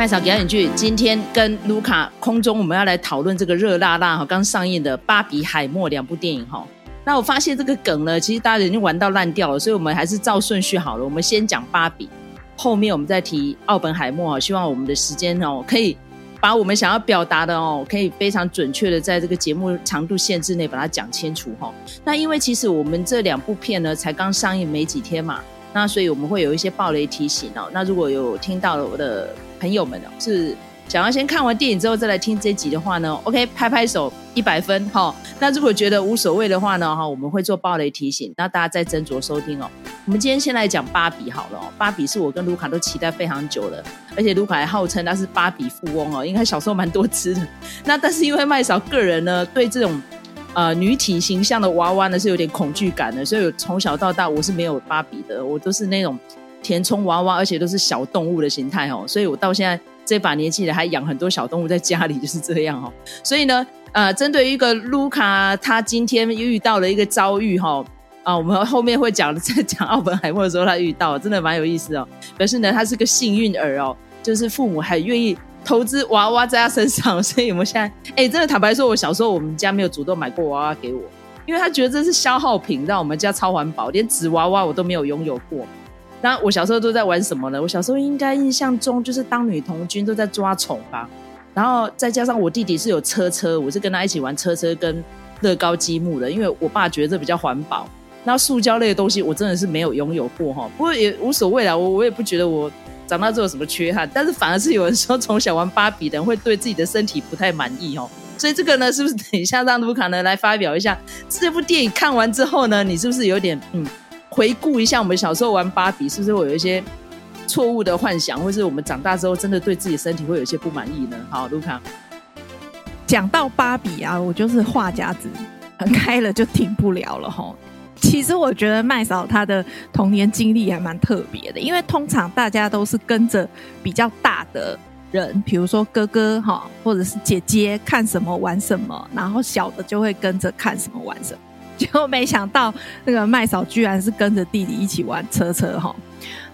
麦嫂表演剧，今天跟卢卡空中，我们要来讨论这个热辣辣哈刚上映的《芭比海默》两部电影哈。那我发现这个梗呢，其实大家已经玩到烂掉了，所以我们还是照顺序好了。我们先讲芭比，后面我们再提奥本海默。希望我们的时间哦，可以把我们想要表达的哦，可以非常准确的在这个节目长度限制内把它讲清楚哈。那因为其实我们这两部片呢，才刚上映没几天嘛，那所以我们会有一些暴雷提醒哦。那如果有听到了我的。朋友们哦，是想要先看完电影之后再来听这集的话呢，OK，拍拍手一百分哈。那如果觉得无所谓的话呢，哈，我们会做暴雷提醒，那大家再斟酌收听哦。我们今天先来讲芭比好了哦，芭比是我跟卢卡都期待非常久了，而且卢卡还号称他是芭比富翁哦，应该小时候蛮多只的。那但是因为麦嫂个人呢，对这种呃女体形象的娃娃呢是有点恐惧感的，所以从小到大我是没有芭比的，我都是那种。填充娃娃，而且都是小动物的形态哦，所以我到现在这把年纪了，还养很多小动物在家里，就是这样哦。所以呢，呃，针对一个卢卡，他今天遇到了一个遭遇哈，啊，我们后面会讲，在讲奥本海默的时候，他遇到真的蛮有意思哦。可是呢，他是个幸运儿哦，就是父母还愿意投资娃娃在他身上，所以我们现在，哎，真的坦白说，我小时候我们家没有主动买过娃娃给我，因为他觉得这是消耗品，让我们家超环保，连纸娃娃我都没有拥有过。那我小时候都在玩什么呢？我小时候应该印象中就是当女童军都在抓虫吧，然后再加上我弟弟是有车车，我是跟他一起玩车车跟乐高积木的，因为我爸觉得这比较环保。那塑胶类的东西我真的是没有拥有过哈，不过也无所谓啦，我我也不觉得我长大之后有什么缺憾，但是反而是有人说从小玩芭比的人会对自己的身体不太满意哦，所以这个呢，是不是等一下让卢卡呢来发表一下这部电影看完之后呢，你是不是有点嗯？回顾一下我们小时候玩芭比，是不是会有一些错误的幻想，或是我们长大之后真的对自己身体会有一些不满意呢？好，卢卡，讲到芭比啊，我就是话匣子很开了就停不了了哈。其实我觉得麦嫂她的童年经历还蛮特别的，因为通常大家都是跟着比较大的人，比如说哥哥哈，或者是姐姐看什么玩什么，然后小的就会跟着看什么玩什么。结果没想到那个麦嫂居然是跟着弟弟一起玩车车哈。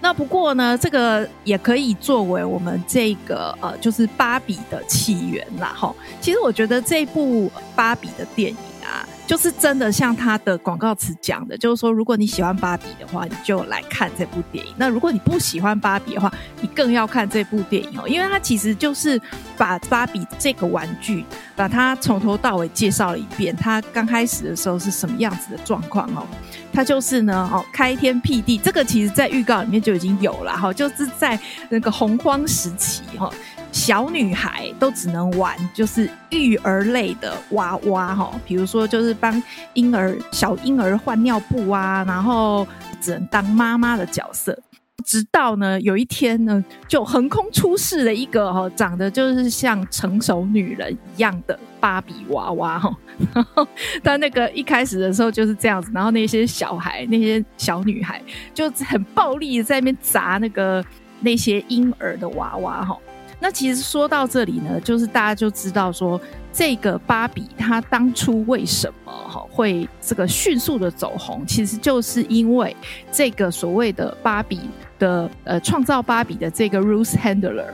那不过呢，这个也可以作为我们这个呃，就是芭比的起源啦哈。其实我觉得这部芭比的电影啊。就是真的像他的广告词讲的，就是说，如果你喜欢芭比的话，你就来看这部电影。那如果你不喜欢芭比的话，你更要看这部电影哦，因为它其实就是把芭比这个玩具，把它从头到尾介绍了一遍。它刚开始的时候是什么样子的状况哦？它就是呢，哦，开天辟地，这个其实在预告里面就已经有了哈，就是在那个洪荒时期哈。小女孩都只能玩就是育儿类的娃娃哈，比如说就是帮婴儿小婴儿换尿布啊，然后只能当妈妈的角色。直到呢有一天呢，就横空出世了一个哈，长得就是像成熟女人一样的芭比娃娃哈。然后他那个一开始的时候就是这样子，然后那些小孩那些小女孩就很暴力在那边砸那个那些婴儿的娃娃哈。那其实说到这里呢，就是大家就知道说，这个芭比它当初为什么哈会这个迅速的走红，其实就是因为这个所谓的芭比的呃创造芭比的这个 Ruth Handler，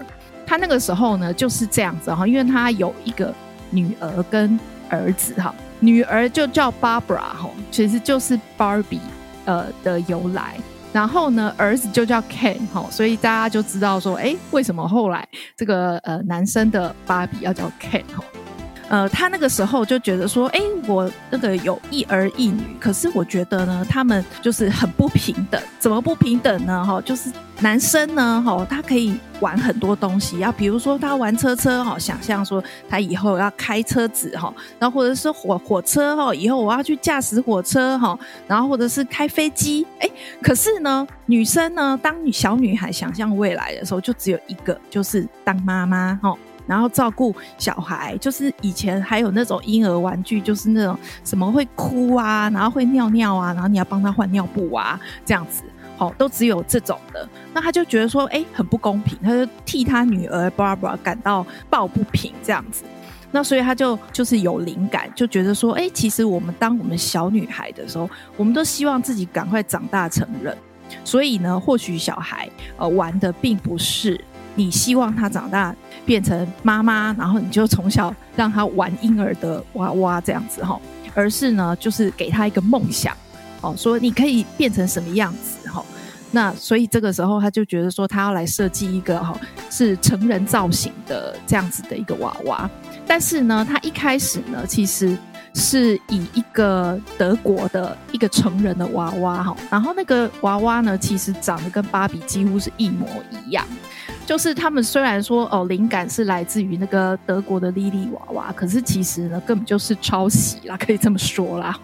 他那个时候呢就是这样子哈，因为他有一个女儿跟儿子哈，女儿就叫 Barbara 哈，其实就是 Barbie 呃的由来。然后呢，儿子就叫 Ken 哈，所以大家就知道说，哎，为什么后来这个呃男生的芭比要叫 Ken 哈？呃，他那个时候就觉得说，哎，我那个有一儿一女，可是我觉得呢，他们就是很不平等。怎么不平等呢？哈，就是男生呢，哈，他可以玩很多东西，要比如说他玩车车，哈，想象说他以后要开车子，哈，然后或者是火火车，哈，以后我要去驾驶火车，哈，然后或者是开飞机，哎，可是呢，女生呢，当小女孩想象未来的时候，就只有一个，就是当妈妈，哈。然后照顾小孩，就是以前还有那种婴儿玩具，就是那种什么会哭啊，然后会尿尿啊，然后你要帮他换尿布啊，这样子，好、哦，都只有这种的。那他就觉得说，哎，很不公平，他就替他女儿 Barbara 感到抱不平，这样子。那所以他就就是有灵感，就觉得说，哎，其实我们当我们小女孩的时候，我们都希望自己赶快长大成人。所以呢，或许小孩呃玩的并不是。你希望他长大变成妈妈，然后你就从小让他玩婴儿的娃娃这样子哈，而是呢，就是给他一个梦想，哦，说你可以变成什么样子哈。那所以这个时候他就觉得说，他要来设计一个哈是成人造型的这样子的一个娃娃，但是呢，他一开始呢，其实。是以一个德国的一个成人的娃娃哈，然后那个娃娃呢，其实长得跟芭比几乎是一模一样。就是他们虽然说哦，灵感是来自于那个德国的莉莉娃娃，可是其实呢，根本就是抄袭啦，可以这么说啦。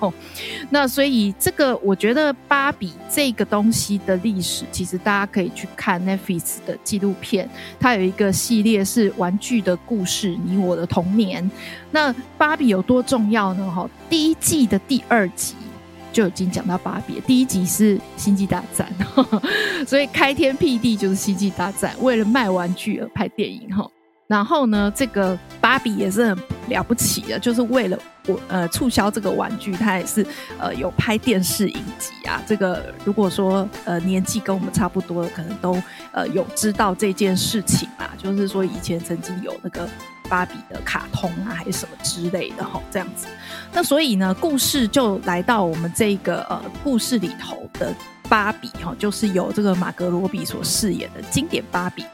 那所以这个我觉得芭比这个东西的历史，其实大家可以去看 Netflix 的纪录片，它有一个系列是玩具的故事，你我的童年。那芭比有多重要呢？哈，第一季的第二集。就已经讲到芭比，第一集是星际大战，所以开天辟地就是星际大战，为了卖玩具而拍电影哈。然后呢，这个芭比也是很了不起的，就是为了我呃促销这个玩具，它也是呃有拍电视影集啊。这个如果说呃年纪跟我们差不多的，可能都呃有知道这件事情啊，就是说以前曾经有那个。芭比的卡通啊，还是什么之类的哈，这样子。那所以呢，故事就来到我们这个呃故事里头的芭比哈，就是由这个马格罗比所饰演的经典芭比。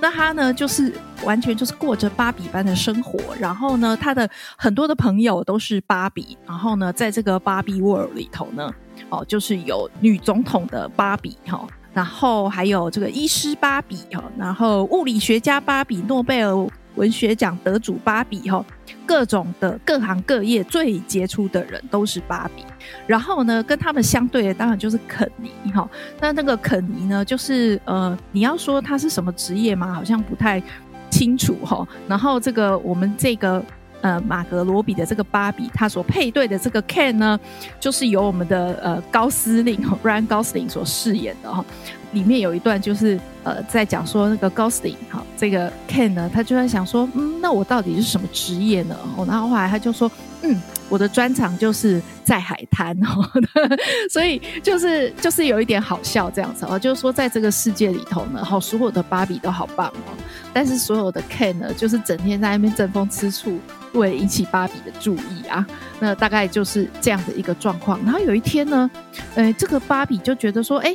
那他呢，就是完全就是过着芭比般的生活。然后呢，他的很多的朋友都是芭比。然后呢，在这个芭比 world 里头呢，哦，就是有女总统的芭比哈，然后还有这个医师芭比哈，然后物理学家芭比，诺贝尔。文学奖得主芭比哈，各种的各行各业最杰出的人都是芭比。然后呢，跟他们相对的当然就是肯尼哈。那那个肯尼呢，就是呃，你要说他是什么职业吗？好像不太清楚哈。然后这个我们这个呃马格罗比的这个芭比，他所配对的这个 Ken 呢，就是由我们的呃高司令 Ryan Gosling 所饰演的哈。里面有一段就是呃，在讲说那个 Gosling 哈，这个 Ken 呢，他就在想说，嗯，那我到底是什么职业呢？然后后来他就说，嗯，我的专长就是在海滩哦，所以就是就是有一点好笑这样子哦，就是说在这个世界里头呢，好，所有的芭比都好棒哦，但是所有的 Ken 呢，就是整天在那边争风吃醋，为了引起芭比的注意啊，那大概就是这样的一个状况。然后有一天呢，呃，这个芭比就觉得说，哎。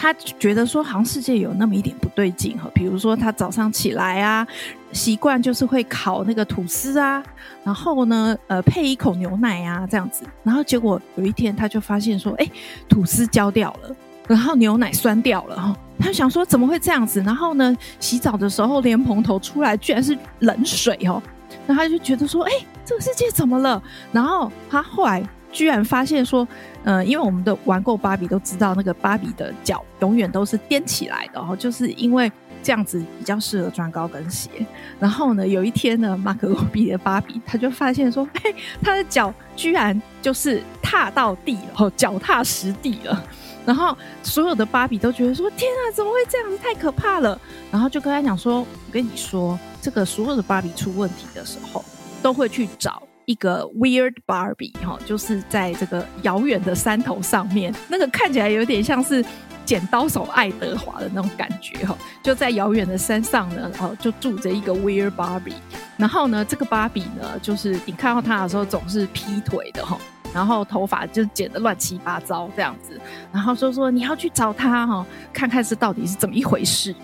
他觉得说，好像世界有那么一点不对劲哈。比如说，他早上起来啊，习惯就是会烤那个吐司啊，然后呢，呃，配一口牛奶啊，这样子。然后结果有一天，他就发现说，哎，吐司焦掉了，然后牛奶酸掉了哈。他就想说，怎么会这样子？然后呢，洗澡的时候莲蓬头出来居然是冷水哦。然后他就觉得说，哎，这个世界怎么了？然后他后来。居然发现说，呃，因为我们的玩过芭比都知道，那个芭比的脚永远都是踮起来的，哦，就是因为这样子比较适合穿高跟鞋。然后呢，有一天呢，马克罗比的芭比他就发现说，嘿，他的脚居然就是踏到地了，哦，脚踏实地了。然后所有的芭比都觉得说，天啊，怎么会这样子？太可怕了。然后就跟他讲说，我跟你说，这个所有的芭比出问题的时候，都会去找。一个 Weird Barbie 哈，就是在这个遥远的山头上面，那个看起来有点像是剪刀手爱德华的那种感觉哈，就在遥远的山上呢，哦，就住着一个 Weird Barbie。然后呢，这个芭比呢，就是你看到他的时候总是劈腿的哈，然后头发就剪得乱七八糟这样子，然后就说你要去找他哈，看看是到底是怎么一回事。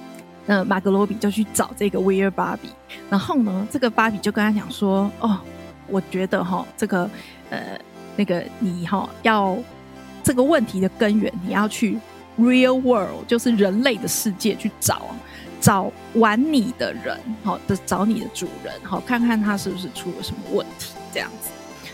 那马格罗比就去找这个 Weird Barbie，然后呢，这个芭比就跟他讲说，哦。我觉得哈，这个呃，那个你哈要这个问题的根源，你要去 real world，就是人类的世界去找找玩你的人，好的找你的主人，好看看他是不是出了什么问题这样子。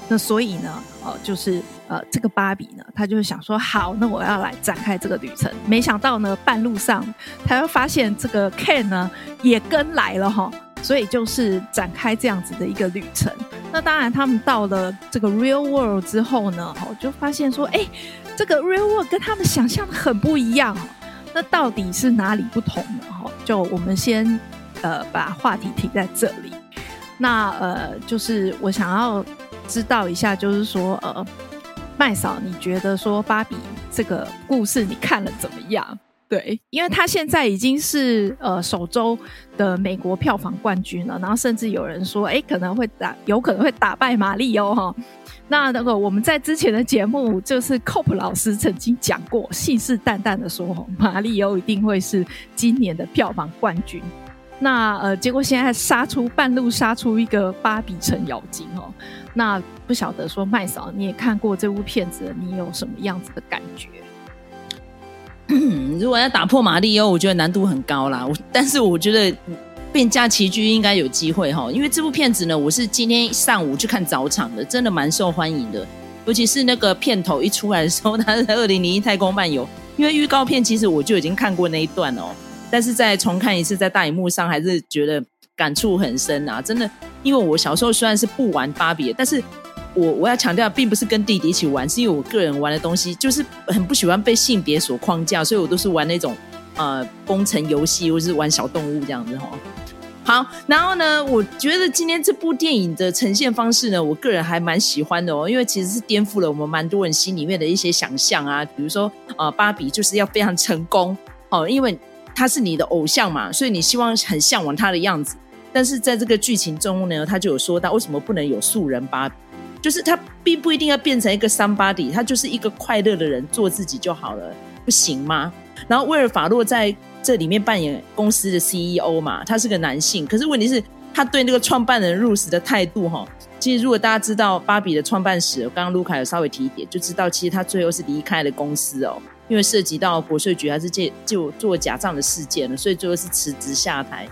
那所以呢，呃，就是呃，这个芭比呢，他就想说，好，那我要来展开这个旅程。没想到呢，半路上他又发现这个 Ken 呢也跟来了哈。所以就是展开这样子的一个旅程。那当然，他们到了这个 real world 之后呢，哦，就发现说，哎，这个 real world 跟他们想象的很不一样哦。那到底是哪里不同呢？哦，就我们先呃把话题停在这里。那呃，就是我想要知道一下，就是说，呃，麦嫂，你觉得说芭比这个故事你看了怎么样？对，因为他现在已经是呃首周的美国票房冠军了，然后甚至有人说，哎，可能会打，有可能会打败马力欧哈。那那个我们在之前的节目，就是 Cope 老师曾经讲过，信誓旦旦的说，马力欧一定会是今年的票房冠军。那呃，结果现在杀出半路杀出一个芭比程咬金哦。那不晓得说麦嫂，你也看过这部片子，你有什么样子的感觉？如果要打破马力欧，我觉得难度很高啦。我但是我觉得变价齐居应该有机会哈，因为这部片子呢，我是今天上午去看早场的，真的蛮受欢迎的。尤其是那个片头一出来的时候，它是 二零零一太空漫游，因为预告片其实我就已经看过那一段哦，但是再重看一次，在大荧幕上还是觉得感触很深啊！真的，因为我小时候虽然是不玩芭比，但是。我我要强调，并不是跟弟弟一起玩，是因为我个人玩的东西就是很不喜欢被性别所框架，所以我都是玩那种呃工程游戏，或是玩小动物这样子哈。好，然后呢，我觉得今天这部电影的呈现方式呢，我个人还蛮喜欢的哦，因为其实是颠覆了我们蛮多人心里面的一些想象啊，比如说呃芭比就是要非常成功哦，因为他是你的偶像嘛，所以你希望很向往他的样子，但是在这个剧情中呢，他就有说到为什么不能有素人芭比。就是他并不一定要变成一个 somebody，他就是一个快乐的人，做自己就好了，不行吗？然后威尔法洛在这里面扮演公司的 CEO 嘛，他是个男性，可是问题是，他对那个创办人 r u s 的态度哈，其实如果大家知道芭比的创办史，刚刚卢卡有稍微提一点，就知道其实他最后是离开了公司哦，因为涉及到国税局还是借就做假账的事件了，所以最后是辞职下台。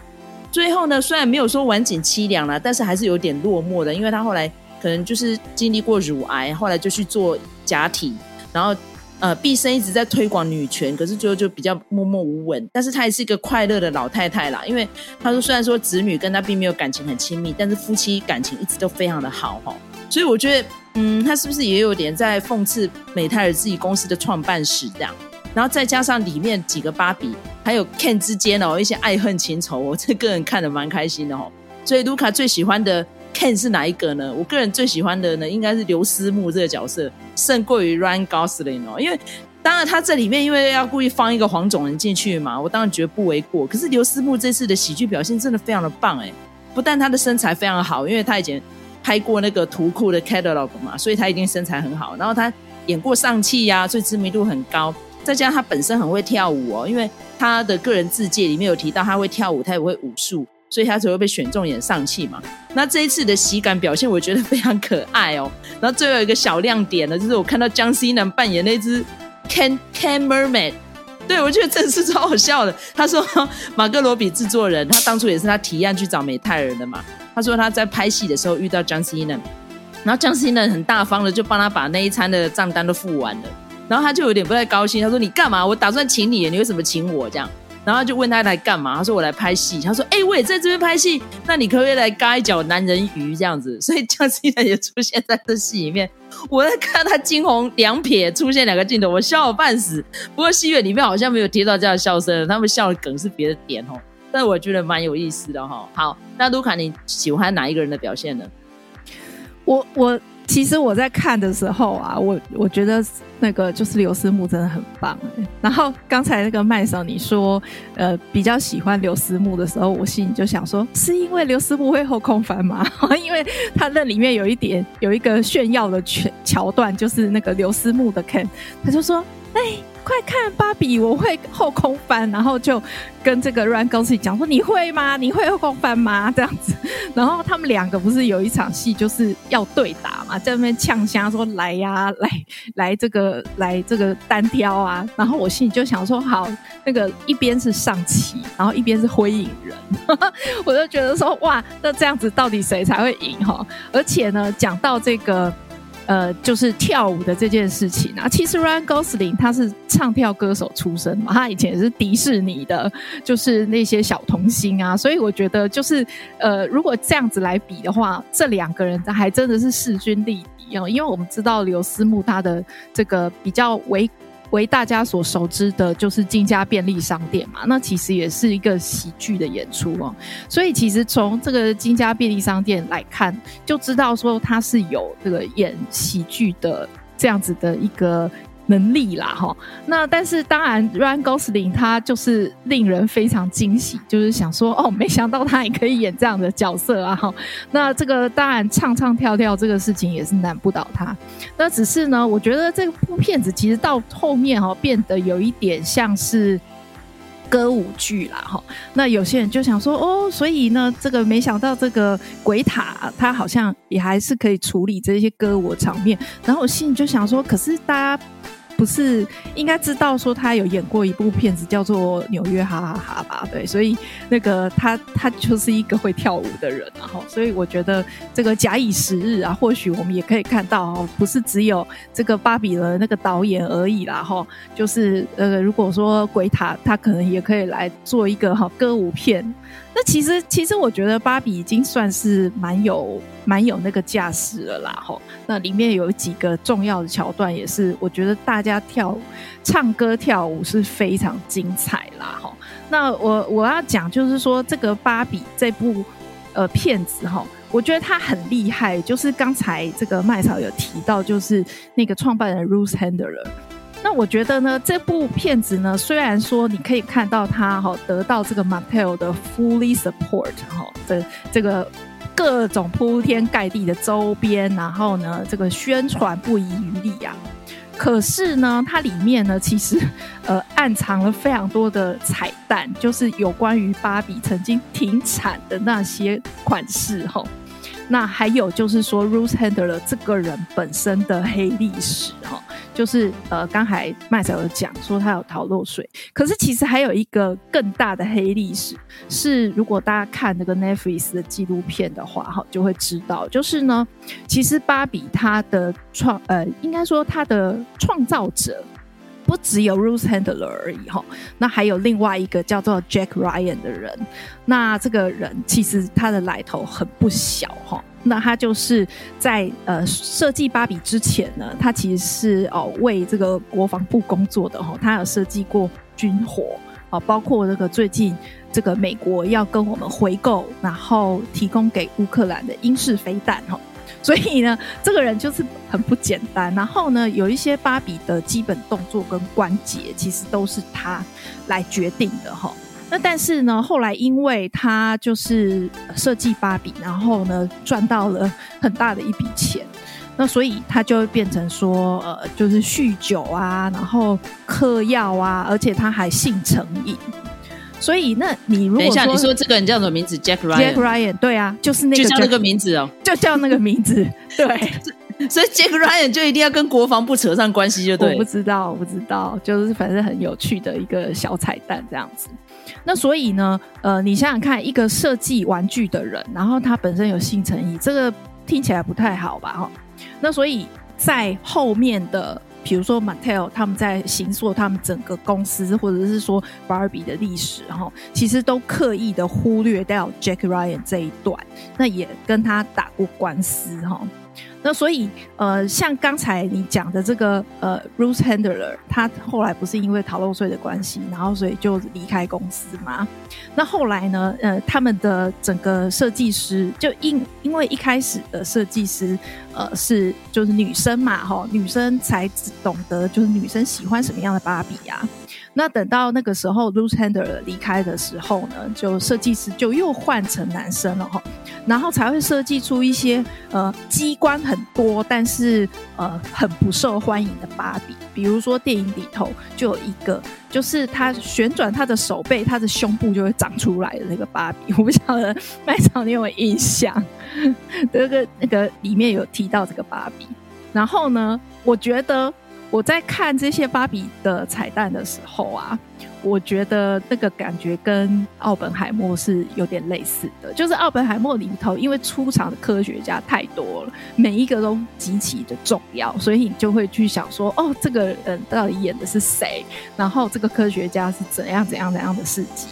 最后呢，虽然没有说晚景凄凉了，但是还是有点落寞的，因为他后来。可能就是经历过乳癌，后来就去做假体，然后呃，毕生一直在推广女权，可是最后就比较默默无闻。但是她也是一个快乐的老太太啦，因为她说虽然说子女跟她并没有感情很亲密，但是夫妻感情一直都非常的好哈。所以我觉得，嗯，她是不是也有点在讽刺美泰尔自己公司的创办史这样？然后再加上里面几个芭比还有 Ken 之间哦一些爱恨情仇，我这个人看得蛮开心的哦。所以卢卡最喜欢的。Ken 是哪一个呢？我个人最喜欢的呢，应该是刘思慕这个角色，胜过于 Ryan Gosling 哦。因为当然他这里面因为要故意放一个黄种人进去嘛，我当然觉得不为过。可是刘思慕这次的喜剧表现真的非常的棒哎，不但他的身材非常好，因为他以前拍过那个图库的 catalog 嘛，所以他一定身材很好。然后他演过上汽呀，所以知名度很高。再加上他本身很会跳舞哦，因为他的个人自介里面有提到他会跳舞，他也会武术。所以他才会被选中演上气嘛。那这一次的喜感表现，我觉得非常可爱哦。然后最后一个小亮点呢，就是我看到姜思南扮演那只 Can Can Mermaid，对，我觉得真是超好笑的。他说马格罗比制作人，他当初也是他提案去找美泰尔的嘛。他说他在拍戏的时候遇到姜思南，然后姜思南很大方的就帮他把那一餐的账单都付完了。然后他就有点不太高兴，他说你干嘛？我打算请你，你为什么请我这样？然后就问他来干嘛？他说我来拍戏。他说：“哎、我也在这边拍戏，那你可不可以来嘎一脚男人鱼这样子？”所以姜思达也出现在这戏里面。我在看他惊鸿两瞥出现两个镜头，我笑了半死。不过戏院里面好像没有听到这样的笑声，他们笑的梗是别的点哦。但我觉得蛮有意思的哈。好，那卢卡你喜欢哪一个人的表现呢？我我。其实我在看的时候啊，我我觉得那个就是刘思慕真的很棒。然后刚才那个麦嫂你说，呃，比较喜欢刘思慕的时候，我心里就想说，是因为刘思慕会后空翻吗？因为他那里面有一点有一个炫耀的桥桥段，就是那个刘思慕的 Ken，他就说，哎。快看芭比，我会后空翻，然后就跟这个 Ryan Gosling 讲说：“你会吗？你会后空翻吗？”这样子，然后他们两个不是有一场戏就是要对打嘛，在那边呛声说：“来呀、来来这个来这个单挑啊！”然后我心里就想说：“好，那个一边是上棋，然后一边是灰影人，我就觉得说哇，那这样子到底谁才会赢哈？而且呢，讲到这个。呃，就是跳舞的这件事情啊，其实 Ryan Gosling 他是唱跳歌手出身嘛，他以前也是迪士尼的，就是那些小童星啊，所以我觉得就是呃，如果这样子来比的话，这两个人还真的是势均力敌哦，因为我们知道刘思慕他的这个比较为。为大家所熟知的，就是金家便利商店嘛，那其实也是一个喜剧的演出哦。所以其实从这个金家便利商店来看，就知道说它是有这个演喜剧的这样子的一个能力啦，哈。那但是当然，Ryan Gosling 他就是令人非常惊喜，就是想说哦，没想到他也可以演这样的角色啊，哈。那这个当然唱唱跳跳这个事情也是难不倒他。那只是呢，我觉得这部片子其实到后面哈变得有一点像是。歌舞剧啦，哈，那有些人就想说，哦，所以呢，这个没想到这个鬼塔，他好像也还是可以处理这些歌舞场面，然后我心里就想说，可是大家。不是应该知道说他有演过一部片子叫做《纽约哈哈哈》吧？对，所以那个他他就是一个会跳舞的人，然后所以我觉得这个假以时日啊，或许我们也可以看到哦，不是只有这个芭比的那个导演而已啦，哈，就是呃，如果说鬼塔他可能也可以来做一个哈歌舞片。那其实，其实我觉得芭比已经算是蛮有、蛮有那个架势了啦，吼。那里面有几个重要的桥段，也是我觉得大家跳、唱歌、跳舞是非常精彩啦，吼。那我我要讲就是说，这个芭比这部呃片子，哈，我觉得它很厉害。就是刚才这个麦草有提到，就是那个创办人 Ruth Handler。那我觉得呢，这部片子呢，虽然说你可以看到它哈得到这个 Mattel 的 fully support 哈的这个各种铺天盖地的周边，然后呢这个宣传不遗余力啊，可是呢它里面呢其实呃暗藏了非常多的彩蛋，就是有关于芭比曾经停产的那些款式哈。那还有就是说，Ruth Handler 这个人本身的黑历史哈，就是呃，刚才麦小有讲说他有逃漏税，可是其实还有一个更大的黑历史，是如果大家看那个 Netflix 的纪录片的话哈，就会知道，就是呢，其实芭比他的创呃，应该说他的创造者。不只有 Ruth Handler 而已哈，那还有另外一个叫做 Jack Ryan 的人，那这个人其实他的来头很不小哈，那他就是在呃设计芭比之前呢，他其实是哦为这个国防部工作的哈，他有设计过军火啊，包括这个最近这个美国要跟我们回购，然后提供给乌克兰的英式飞弹哈。所以呢，这个人就是很不简单。然后呢，有一些芭比的基本动作跟关节，其实都是他来决定的哈。那但是呢，后来因为他就是设计芭比，然后呢赚到了很大的一笔钱，那所以他就会变成说，呃，就是酗酒啊，然后嗑药啊，而且他还性成瘾。所以，那你如果说，等一下，你说这个人叫什么名字？Jack Ryan。Jack Ryan，对啊，就是那个，就叫那个名字哦，就叫那个名字。对，所以 Jack Ryan 就一定要跟国防部扯上关系，就对。我不知道，我不知道，就是反正很有趣的一个小彩蛋这样子。那所以呢，呃，你想想看，一个设计玩具的人，然后他本身有性成瘾，这个听起来不太好吧？哈，那所以在后面的。比如说，Mattel 他们在行塑他们整个公司，或者是说 Barbie 的历史，哈，其实都刻意的忽略掉 Jack Ryan 这一段，那也跟他打过官司，哈。那所以，呃，像刚才你讲的这个，呃，Ruth Handler，他后来不是因为逃漏税的关系，然后所以就离开公司嘛。那后来呢，呃，他们的整个设计师就因因为一开始的设计师，呃，是就是女生嘛，哈，女生才懂得就是女生喜欢什么样的芭比呀。那等到那个时候，Ruth Handler 离开的时候呢，就设计师就又换成男生了哈，然后才会设计出一些呃机关很多，但是呃很不受欢迎的芭比。比如说电影里头就有一个，就是他旋转他的手背，他的胸部就会长出来的那个芭比。我不晓得麦草你有没有印象？那个那个里面有提到这个芭比。然后呢，我觉得。我在看这些芭比的彩蛋的时候啊，我觉得那个感觉跟奥本海默是有点类似的。就是奥本海默里头，因为出场的科学家太多了，每一个都极其的重要，所以你就会去想说，哦，这个人到底演的是谁？然后这个科学家是怎样怎样怎样的事迹？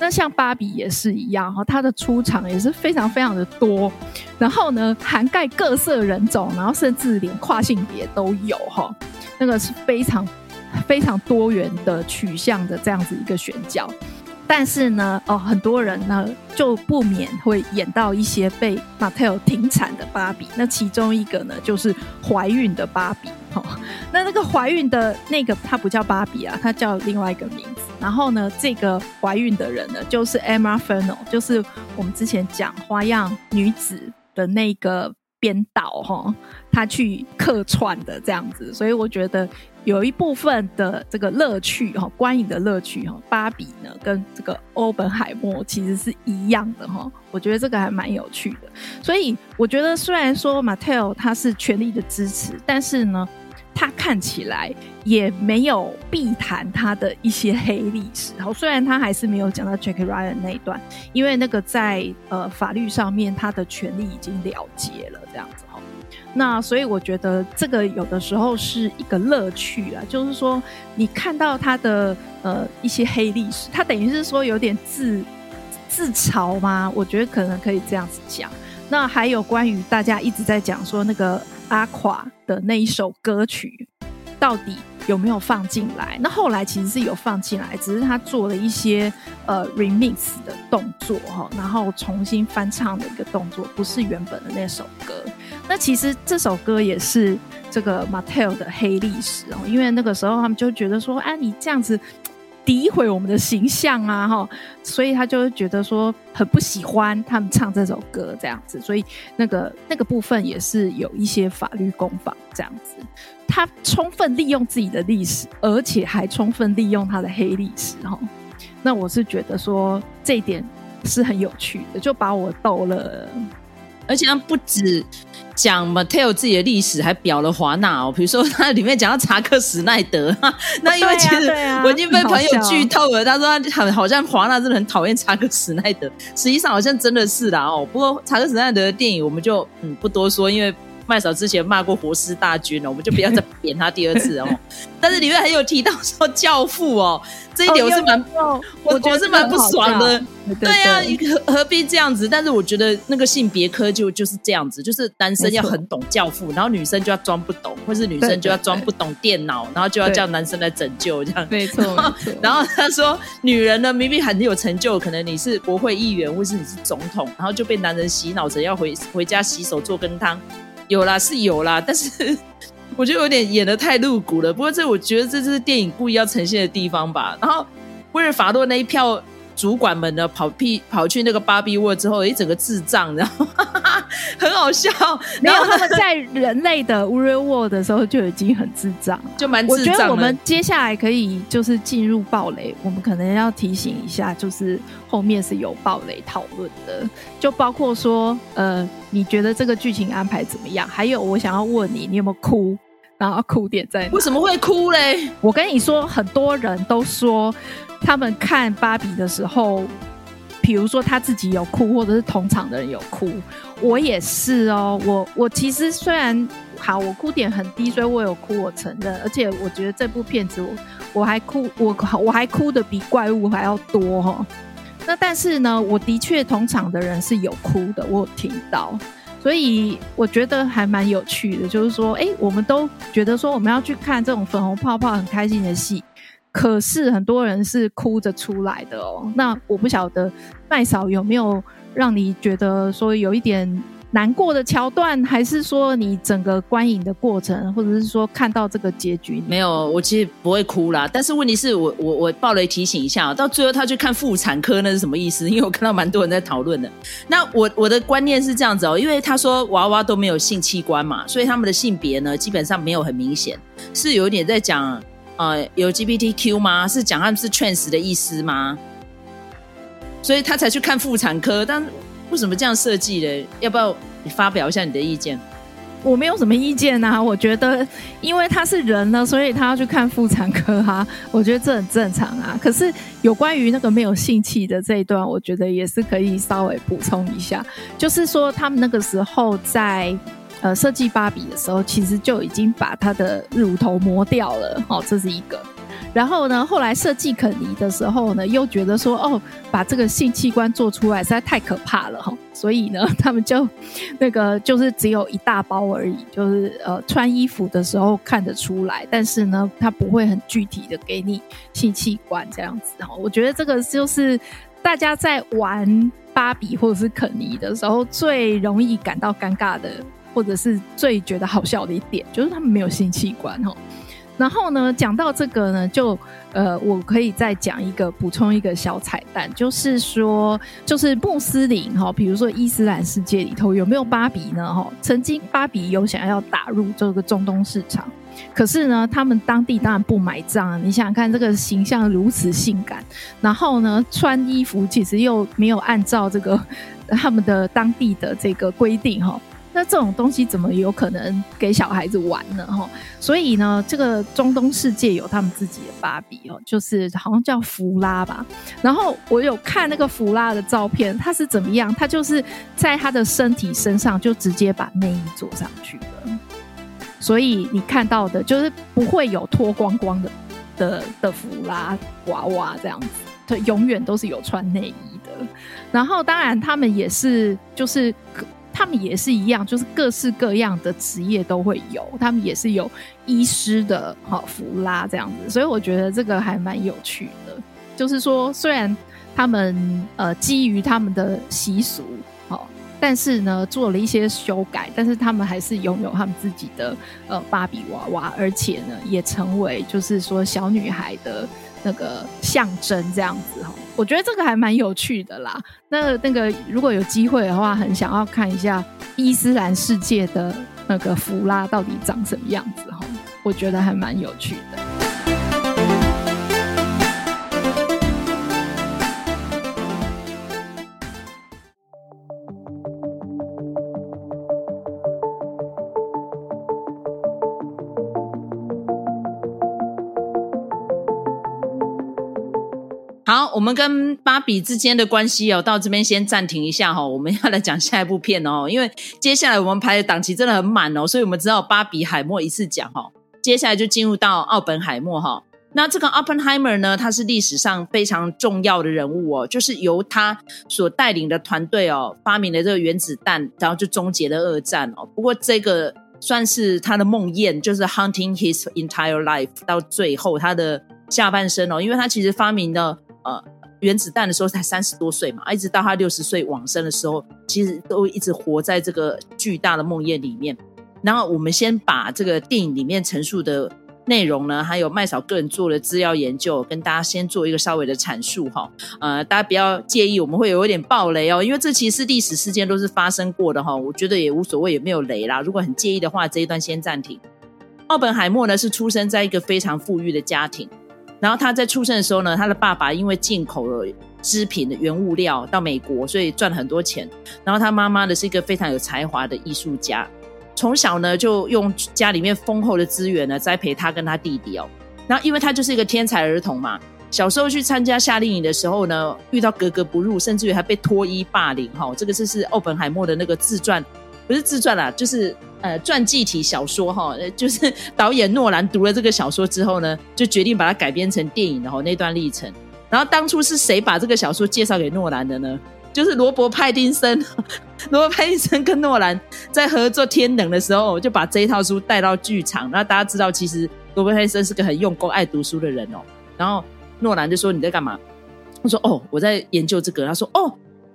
那像芭比也是一样哈，他的出场也是非常非常的多，然后呢，涵盖各色人种，然后甚至连跨性别都有哈。那个是非常非常多元的取向的这样子一个选角，但是呢，哦，很多人呢就不免会演到一些被 Mattel 停产的芭比。那其中一个呢，就是怀孕的芭比。哦，那那个怀孕的那个，她不叫芭比啊，她叫另外一个名字。然后呢，这个怀孕的人呢，就是 Emma Ferno，就是我们之前讲花样女子的那个编导哈，他去客串的这样子。所以我觉得。有一部分的这个乐趣哈，观影的乐趣哈，芭比呢跟这个欧本海默其实是一样的哈，我觉得这个还蛮有趣的。所以我觉得虽然说马特尔他是全力的支持，但是呢，他看起来也没有避谈他的一些黑历史。然后，虽然他还是没有讲到 Jack Ryan 那一段，因为那个在呃法律上面他的权利已经了结了，这样子哈。那所以我觉得这个有的时候是一个乐趣啊，就是说你看到他的呃一些黑历史，他等于是说有点自自嘲吗？我觉得可能可以这样子讲。那还有关于大家一直在讲说那个阿垮的那一首歌曲，到底有没有放进来？那后来其实是有放进来，只是他做了一些呃 remix 的动作哈，然后重新翻唱的一个动作，不是原本的那首歌。那其实这首歌也是这个 Mattel 的黑历史哦，因为那个时候他们就觉得说，哎，你这样子诋毁我们的形象啊，哈，所以他就觉得说很不喜欢他们唱这首歌这样子，所以那个那个部分也是有一些法律攻防这样子，他充分利用自己的历史，而且还充分利用他的黑历史哈，那我是觉得说这一点是很有趣的，就把我逗了。而且他不止讲 Mattel 自己的历史，还表了华纳哦。比如说，他里面讲到查克·史奈德，那因为其实我已经被朋友剧透了。他说他很好像华纳真的很讨厌查克·史奈德，实际上好像真的是啦哦。不过查克·史奈德的电影我们就嗯不多说，因为麦嫂之前骂过活尸大军了，我们就不要再贬他第二次哦。但是里面还有提到说教父哦。这一点我是蛮，我我是蛮不爽的。对呀，何何必这样子？但是我觉得那个性别科就就是这样子，就是男生要很懂教父，然后女生就要装不懂，或是女生就要装不懂电脑，然后就要叫男生来拯救这样。没错。然后他说，女人呢明明很有成就，可能你是国会议员，或是你是总统，然后就被男人洗脑成要回回家洗手做羹汤。有啦，是有啦，但是。我觉得有点演的太露骨了，不过这我觉得这就是电影故意要呈现的地方吧。然后威尔法洛那一票主管们呢，跑屁跑去那个芭比窝之后，一整个智障，然后哈哈很好笑。没有，他们在人类的 Real World 的时候就已经很智障，就蛮智障。我觉得我们接下来可以就是进入暴雷，我们可能要提醒一下，就是后面是有暴雷讨论的，就包括说，呃，你觉得这个剧情安排怎么样？还有，我想要问你，你有没有哭？然后哭点在哪？为什么会哭嘞？我跟你说，很多人都说他们看芭比的时候，比如说他自己有哭，或者是同场的人有哭。我也是哦，我我其实虽然好，我哭点很低，所以我有哭，我承认。而且我觉得这部片子我我还哭，我我还哭的比怪物还要多哈、哦。那但是呢，我的确同场的人是有哭的，我有听到。所以我觉得还蛮有趣的，就是说，哎，我们都觉得说我们要去看这种粉红泡泡很开心的戏，可是很多人是哭着出来的哦。那我不晓得麦嫂有没有让你觉得说有一点。难过的桥段，还是说你整个观影的过程，或者是说看到这个结局？没有，我其实不会哭啦。但是问题是我我我爆雷提醒一下，到最后他去看妇产科，那是什么意思？因为我看到蛮多人在讨论的。那我我的观念是这样子哦，因为他说娃娃都没有性器官嘛，所以他们的性别呢基本上没有很明显，是有点在讲呃有 gbtq 吗？是讲他们是 trans 的意思吗？所以他才去看妇产科，但。为什么这样设计的？要不要你发表一下你的意见？我没有什么意见啊，我觉得因为他是人呢，所以他要去看妇产科哈、我觉得这很正常啊。可是有关于那个没有性器的这一段，我觉得也是可以稍微补充一下，就是说他们那个时候在呃设计芭比的时候，其实就已经把他的乳头磨掉了，哦，这是一个。然后呢，后来设计肯尼的时候呢，又觉得说，哦，把这个性器官做出来实在太可怕了哈，所以呢，他们就那个就是只有一大包而已，就是呃穿衣服的时候看得出来，但是呢，他不会很具体的给你性器官这样子。然后我觉得这个就是大家在玩芭比或者是肯尼的时候最容易感到尴尬的，或者是最觉得好笑的一点，就是他们没有性器官哈。然后呢，讲到这个呢，就呃，我可以再讲一个补充一个小彩蛋，就是说，就是穆斯林哈，比如说伊斯兰世界里头有没有芭比呢？哈，曾经芭比有想要打入这个中东市场，可是呢，他们当地当然不买账。你想想看，这个形象如此性感，然后呢，穿衣服其实又没有按照这个他们的当地的这个规定哈。那这种东西怎么有可能给小孩子玩呢？哈，所以呢，这个中东世界有他们自己的芭比哦，就是好像叫弗拉吧。然后我有看那个弗拉的照片，他是怎么样？他就是在他的身体身上就直接把内衣做上去的，所以你看到的就是不会有脱光光的的的弗拉娃娃这样子，他永远都是有穿内衣的。然后当然他们也是就是。他们也是一样，就是各式各样的职业都会有，他们也是有医师的，好弗拉这样子，所以我觉得这个还蛮有趣的。就是说，虽然他们呃基于他们的习俗，好，但是呢做了一些修改，但是他们还是拥有他们自己的呃芭比娃娃，而且呢也成为就是说小女孩的。那个象征这样子哈，我觉得这个还蛮有趣的啦。那那个如果有机会的话，很想要看一下伊斯兰世界的那个弗拉到底长什么样子哈，我觉得还蛮有趣的。我们跟芭比之间的关系哦，到这边先暂停一下哈、哦，我们要来讲下一部片哦，因为接下来我们排的档期真的很满哦，所以我们只好芭比海默一次讲哈、哦，接下来就进入到奥本海默哈、哦。那这个 Oppenheimer 呢，他是历史上非常重要的人物哦，就是由他所带领的团队哦，发明了这个原子弹，然后就终结了二战哦。不过这个算是他的梦魇，就是 hunting his entire life 到最后他的下半生哦，因为他其实发明了。呃，原子弹的时候才三十多岁嘛，一直到他六十岁往生的时候，其实都一直活在这个巨大的梦魇里面。然后我们先把这个电影里面陈述的内容呢，还有麦嫂个人做的资料研究，跟大家先做一个稍微的阐述哈。呃，大家不要介意，我们会有一点爆雷哦，因为这其实历史事件都是发生过的哈。我觉得也无所谓，也没有雷啦。如果很介意的话，这一段先暂停。奥本海默呢，是出生在一个非常富裕的家庭。然后他在出生的时候呢，他的爸爸因为进口了织品的原物料到美国，所以赚了很多钱。然后他妈妈呢是一个非常有才华的艺术家，从小呢就用家里面丰厚的资源呢栽培他跟他弟弟哦。然后因为他就是一个天才儿童嘛，小时候去参加夏令营的时候呢，遇到格格不入，甚至于还被脱衣霸凌哈、哦。这个是是奥本海默的那个自传。不是自传啦，就是呃传记体小说哈，就是导演诺兰读了这个小说之后呢，就决定把它改编成电影，然后那段历程。然后当初是谁把这个小说介绍给诺兰的呢？就是罗伯·派丁森。罗伯·派丁森跟诺兰在合作《天冷》的时候，就把这一套书带到剧场。那大家知道，其实罗伯·派丁森是个很用功、爱读书的人哦。然后诺兰就说：“你在干嘛？”我说：“哦，我在研究这个。”他说：“哦。”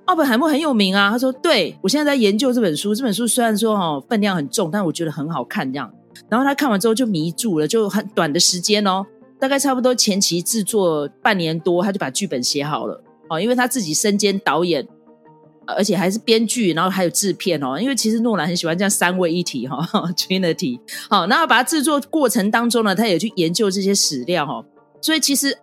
奥本海默很有名啊，他说：“对，我现在在研究这本书，这本书虽然说哦分量很重，但我觉得很好看这样。然后他看完之后就迷住了，就很短的时间哦，大概差不多前期制作半年多，他就把剧本写好了哦，因为他自己身兼导演，而且还是编剧，然后还有制片哦。因为其实诺兰很喜欢这样三位一体哈，Trinity。好，然后把它制作过程当中呢，他也去研究这些史料哈，所以其实。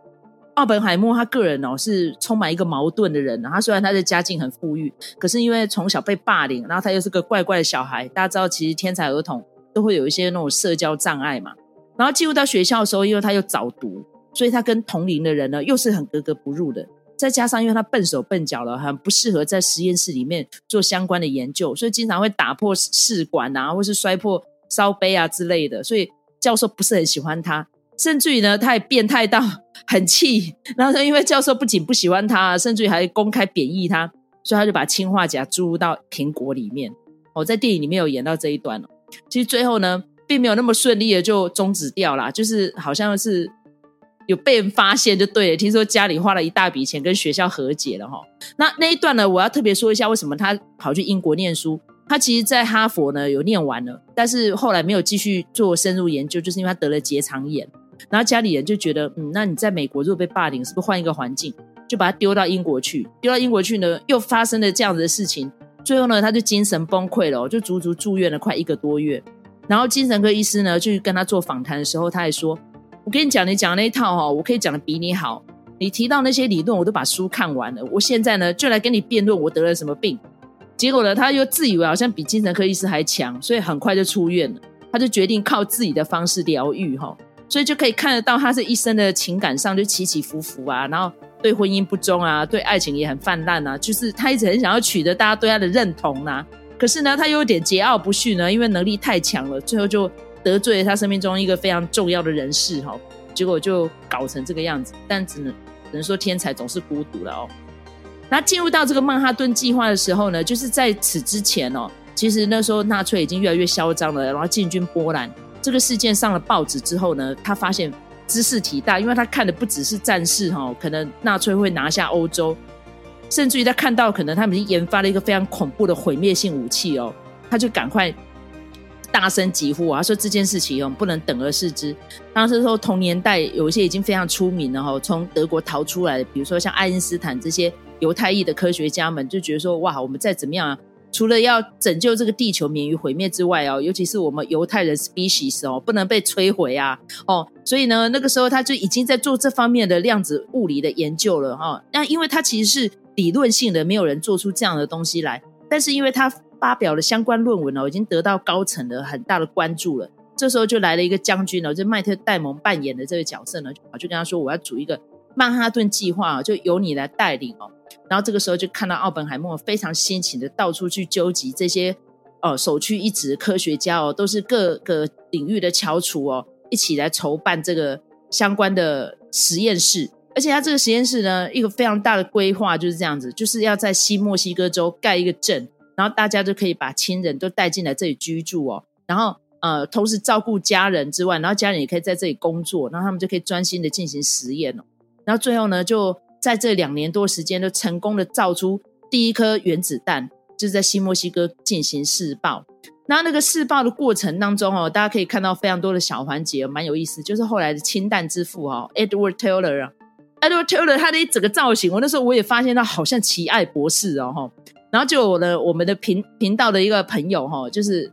奥本海默他个人哦是充满一个矛盾的人，他虽然他的家境很富裕，可是因为从小被霸凌，然后他又是个怪怪的小孩。大家知道，其实天才儿童都会有一些那种社交障碍嘛。然后进入到学校的时候，因为他又早读，所以他跟同龄的人呢又是很格格不入的。再加上因为他笨手笨脚了，很不适合在实验室里面做相关的研究，所以经常会打破试管啊，或是摔破烧杯啊之类的，所以教授不是很喜欢他。甚至于呢，他也变态到很气，然后说因为教授不仅不喜欢他，甚至于还公开贬义他，所以他就把氰化钾注入到苹果里面。我在电影里面有演到这一段。其实最后呢，并没有那么顺利的就终止掉了，就是好像是有被人发现就对了。听说家里花了一大笔钱跟学校和解了哈。那那一段呢，我要特别说一下，为什么他跑去英国念书？他其实，在哈佛呢有念完了，但是后来没有继续做深入研究，就是因为他得了结肠炎。然后家里人就觉得，嗯，那你在美国如果被霸凌，是不是换一个环境？就把他丢到英国去。丢到英国去呢，又发生了这样子的事情。最后呢，他就精神崩溃了，就足足住院了快一个多月。然后精神科医师呢，就跟他做访谈的时候，他还说：“我跟你讲，你讲那一套哈，我可以讲的比你好。你提到那些理论，我都把书看完了。我现在呢，就来跟你辩论我得了什么病。”结果呢，他又自以为好像比精神科医师还强，所以很快就出院了。他就决定靠自己的方式疗愈哈，所以就可以看得到他这一生的情感上就起起伏伏啊，然后对婚姻不忠啊，对爱情也很泛滥啊，就是他一直很想要取得大家对他的认同呐、可是呢，他又有点桀骜不驯呢，因为能力太强了，最后就得罪了他生命中一个非常重要的人士哈，结果就搞成这个样子。但只能只能说天才总是孤独的哦。那进入到这个曼哈顿计划的时候呢，就是在此之前哦，其实那时候纳粹已经越来越嚣张了，然后进军波兰。这个事件上了报纸之后呢，他发现知识体大，因为他看的不只是战事哈，可能纳粹会拿下欧洲，甚至于他看到可能他们已经研发了一个非常恐怖的毁灭性武器哦，他就赶快大声疾呼啊，他说这件事情哦不能等而视之。当时说同年代有一些已经非常出名了哈，从德国逃出来的，比如说像爱因斯坦这些。犹太裔的科学家们就觉得说：“哇，我们再怎么样啊，除了要拯救这个地球免于毁灭之外哦，尤其是我们犹太人 species 哦，不能被摧毁啊！哦，所以呢，那个时候他就已经在做这方面的量子物理的研究了哈。那因为他其实是理论性的，没有人做出这样的东西来。但是因为他发表了相关论文哦，已经得到高层的很大的关注了。这时候就来了一个将军哦，就麦特戴蒙扮演的这个角色呢，就跟他说：我要组一个曼哈顿计划，就由你来带领哦。”然后这个时候就看到奥本海默非常辛勤的到处去纠集这些哦首屈一指的科学家哦，都是各个领域的翘楚哦，一起来筹办这个相关的实验室。而且他这个实验室呢，一个非常大的规划就是这样子，就是要在新墨西哥州盖一个镇，然后大家就可以把亲人都带进来这里居住哦，然后呃同时照顾家人之外，然后家人也可以在这里工作，然后他们就可以专心的进行实验哦。然后最后呢就。在这两年多时间，都成功的造出第一颗原子弹，就是在新墨西哥进行试爆。那那个试爆的过程当中哦，大家可以看到非常多的小环节，蛮有意思。就是后来的氢弹之父哈，Edward Taylor 啊，Edward Taylor 他的一整个造型，我那时候我也发现他好像奇爱博士哦。然后就我的我们的频频道的一个朋友哈，就是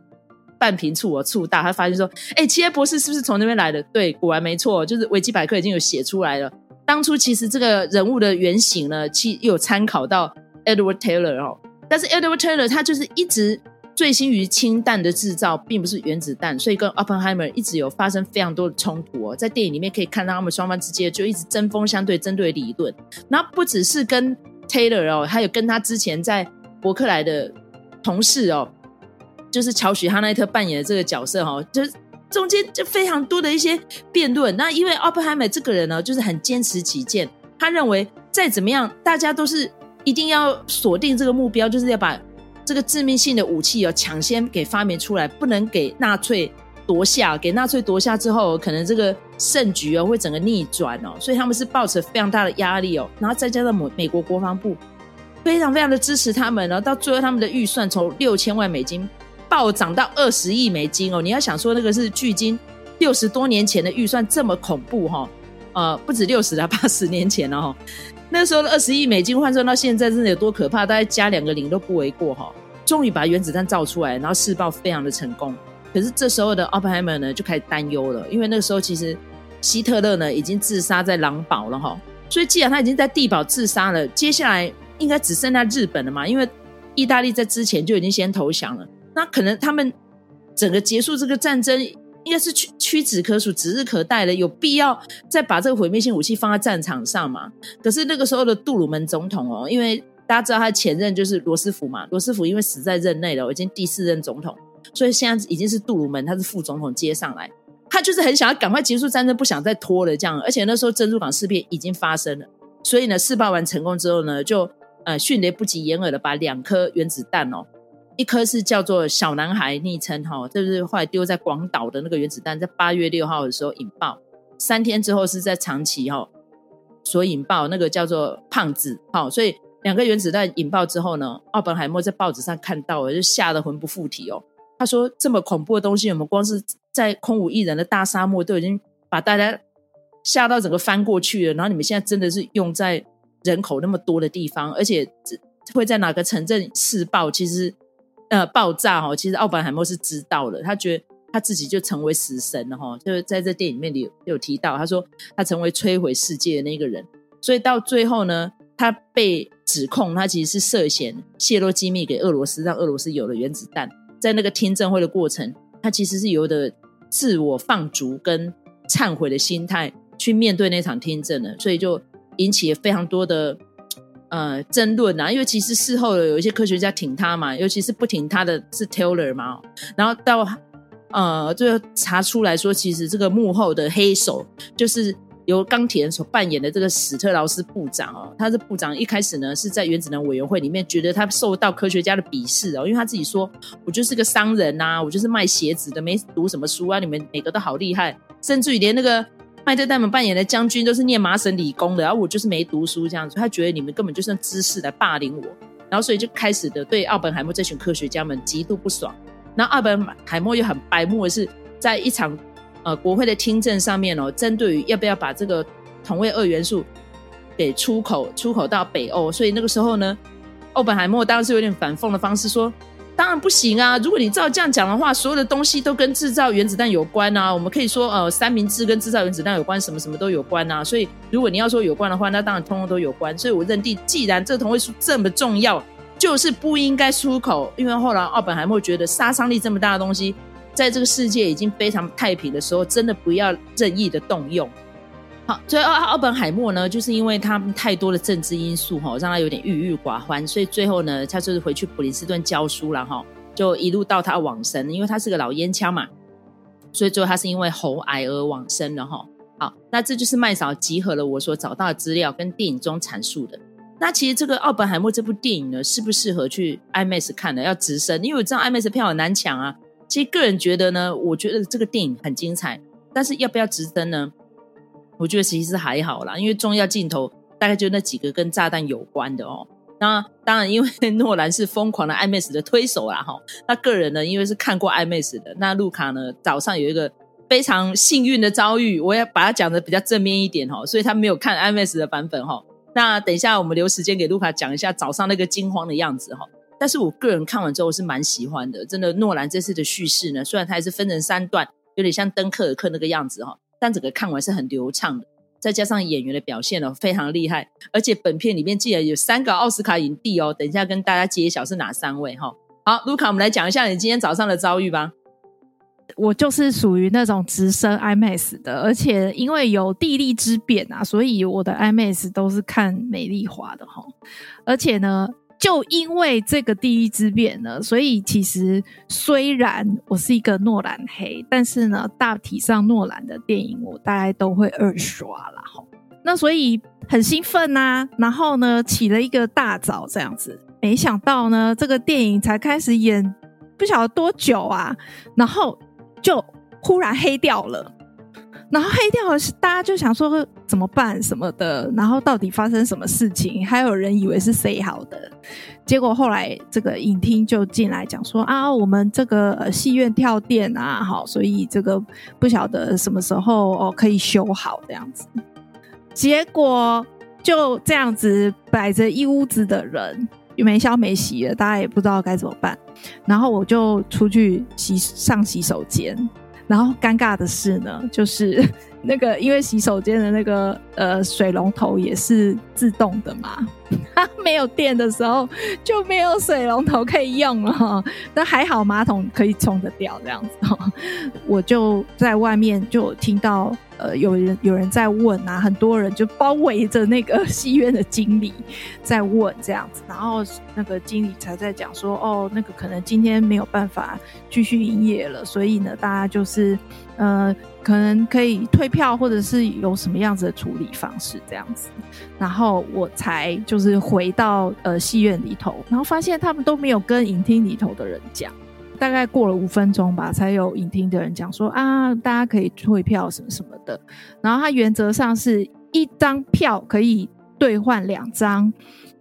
半瓶醋哦醋大，他发现说，哎，奇爱博士是不是从那边来的？对，果然没错，就是维基百科已经有写出来了。当初其实这个人物的原型呢，其实有参考到 Edward Taylor 哦，但是 Edward Taylor 他就是一直醉心于氢弹的制造，并不是原子弹，所以跟 Oppenheimer 一直有发生非常多的冲突哦。在电影里面可以看到他们双方之间就一直针锋相对，针对理论。那不只是跟 Taylor 哦，还有跟他之前在伯克莱的同事哦，就是乔许哈奈特扮演的这个角色、哦，就是。中间就非常多的一些辩论，那因为奥本海默这个人呢，就是很坚持己见，他认为再怎么样，大家都是一定要锁定这个目标，就是要把这个致命性的武器哦抢先给发明出来，不能给纳粹夺下，给纳粹夺下之后，可能这个胜局哦会整个逆转哦，所以他们是抱持非常大的压力哦，然后再加上美美国国防部非常非常的支持他们，然后到最后他们的预算从六千万美金。暴涨到二十亿美金哦！你要想说那个是距今六十多年前的预算这么恐怖哈？呃，不止六十了，八十年前了哈。那时候的二十亿美金换算到现在，真的有多可怕？大概加两个零都不为过哈。终于把原子弹造出来，然后试爆非常的成功。可是这时候的奥本海默呢就开始担忧了，因为那个时候其实希特勒呢已经自杀在狼堡了哈。所以既然他已经在地堡自杀了，接下来应该只剩下日本了嘛？因为意大利在之前就已经先投降了。那可能他们整个结束这个战争，应该是屈屈指可数、指日可待的。有必要再把这个毁灭性武器放在战场上嘛？可是那个时候的杜鲁门总统哦，因为大家知道他前任就是罗斯福嘛，罗斯福因为死在任内了，已经第四任总统，所以现在已经是杜鲁门，他是副总统接上来。他就是很想要赶快结束战争，不想再拖了这样。而且那时候珍珠港事变已经发生了，所以呢，试爆完成功之后呢，就呃迅雷不及掩耳的把两颗原子弹哦，一颗是叫做小男孩昵称哈，就是后来丢在广岛的那个原子弹，在八月六号的时候引爆，三天之后是在长崎哈所引爆，那个叫做胖子哈，所以。两个原子弹引爆之后呢，奥本海默在报纸上看到了，就吓得魂不附体哦。他说：“这么恐怖的东西，我们光是在空无一人的大沙漠都已经把大家吓到整个翻过去了。然后你们现在真的是用在人口那么多的地方，而且会在哪个城镇试爆？其实呃爆炸哦，其实奥本海默是知道了。他觉得他自己就成为死神了哈。就是在这电影里面里有，有提到，他说他成为摧毁世界的那个人。所以到最后呢，他被。指控他其实是涉嫌泄露机密给俄罗斯，让俄罗斯有了原子弹。在那个听证会的过程，他其实是有的自我放逐跟忏悔的心态去面对那场听证的，所以就引起了非常多的呃争论啊。因为其实事后有一些科学家挺他嘛，尤其是不挺他的是 Taylor 嘛。然后到呃最后查出来说，其实这个幕后的黑手就是。由钢铁人所扮演的这个史特劳斯部长哦，他是部长，一开始呢是在原子能委员会里面觉得他受到科学家的鄙视哦，因为他自己说，我就是个商人呐，我就是卖鞋子的，没读什么书啊，你们每个都好厉害，甚至于连那个麦特戴蒙扮演的将军都是念麻省理工的，然后我就是没读书这样子，他觉得你们根本就是用知识来霸凌我，然后所以就开始的对奥本海默这群科学家们极度不爽，然后奥本海默又很白目的是在一场。呃，国会的听证上面哦，针对于要不要把这个同位二元素给出口出口到北欧，所以那个时候呢，奥本海默当时有点反讽的方式说：“当然不行啊！如果你照这样讲的话，所有的东西都跟制造原子弹有关啊。我们可以说，呃，三明治跟制造原子弹有关，什么什么都有关啊。所以如果你要说有关的话，那当然通通都有关。所以我认定，既然这同位素这么重要，就是不应该出口。因为后来奥本海默觉得杀伤力这么大的东西。”在这个世界已经非常太平的时候，真的不要任意的动用。好，所以奥奥本海默呢，就是因为他太多的政治因素哈，让他有点郁郁寡欢，所以最后呢，他就是回去普林斯顿教书了哈，就一路到他往生，因为他是个老烟枪嘛，所以最后他是因为喉癌而往生的哈。好，那这就是麦嫂集合了我所找到的资料跟电影中阐述的。那其实这个奥本海默这部电影呢，适不适合去 IMAX 看的？要直升，因为我知道 IMAX 票很难抢啊。其实个人觉得呢，我觉得这个电影很精彩，但是要不要直升呢？我觉得其实还好啦，因为重要镜头大概就那几个跟炸弹有关的哦。那当然，因为 诺兰是疯狂的 IMAX 的推手啦，哈。那个人呢，因为是看过 IMAX 的，那路卡呢早上有一个非常幸运的遭遇，我要把它讲的比较正面一点哈，所以他没有看 IMAX 的版本哈。那等一下我们留时间给路卡讲一下早上那个惊慌的样子哈。但是我个人看完之后是蛮喜欢的，真的。诺兰这次的叙事呢，虽然它还是分成三段，有点像登克尔克那个样子哈，但整个看完是很流畅的。再加上演员的表现哦，非常厉害。而且本片里面竟然有三个奥斯卡影帝哦，等一下跟大家揭晓是哪三位哈。好，卢卡，我们来讲一下你今天早上的遭遇吧。我就是属于那种直升 IMAX 的，而且因为有地利之便啊，所以我的 IMAX 都是看美丽华的哈。而且呢。就因为这个第一之变呢，所以其实虽然我是一个诺兰黑，但是呢，大体上诺兰的电影我大概都会二刷啦。哈。那所以很兴奋呐、然后呢，起了一个大早这样子，没想到呢，这个电影才开始演不晓得多久啊，然后就忽然黑掉了。然后黑掉了，大家就想说怎么办什么的，然后到底发生什么事情？还有人以为是谁好的，结果后来这个影厅就进来讲说啊，我们这个戏院跳电啊，好，所以这个不晓得什么时候哦可以修好这样子。结果就这样子摆着一屋子的人，没消没息了，大家也不知道该怎么办。然后我就出去洗上洗手间。然后尴尬的是呢，就是 那个因为洗手间的那个呃水龙头也是自动的嘛，它没有电的时候就没有水龙头可以用了。那还好马桶可以冲得掉这样子。我就在外面就听到呃，有人有人在问啊，很多人就包围着那个戏院的经理在问这样子，然后那个经理才在讲说，哦，那个可能今天没有办法继续营业了，所以呢，大家就是呃，可能可以退票，或者是有什么样子的处理方式这样子，然后我才就是回到呃戏院里头，然后发现他们都没有跟影厅里头的人讲。大概过了五分钟吧，才有影厅的人讲说啊，大家可以退票什么什么的。然后它原则上是一张票可以兑换两张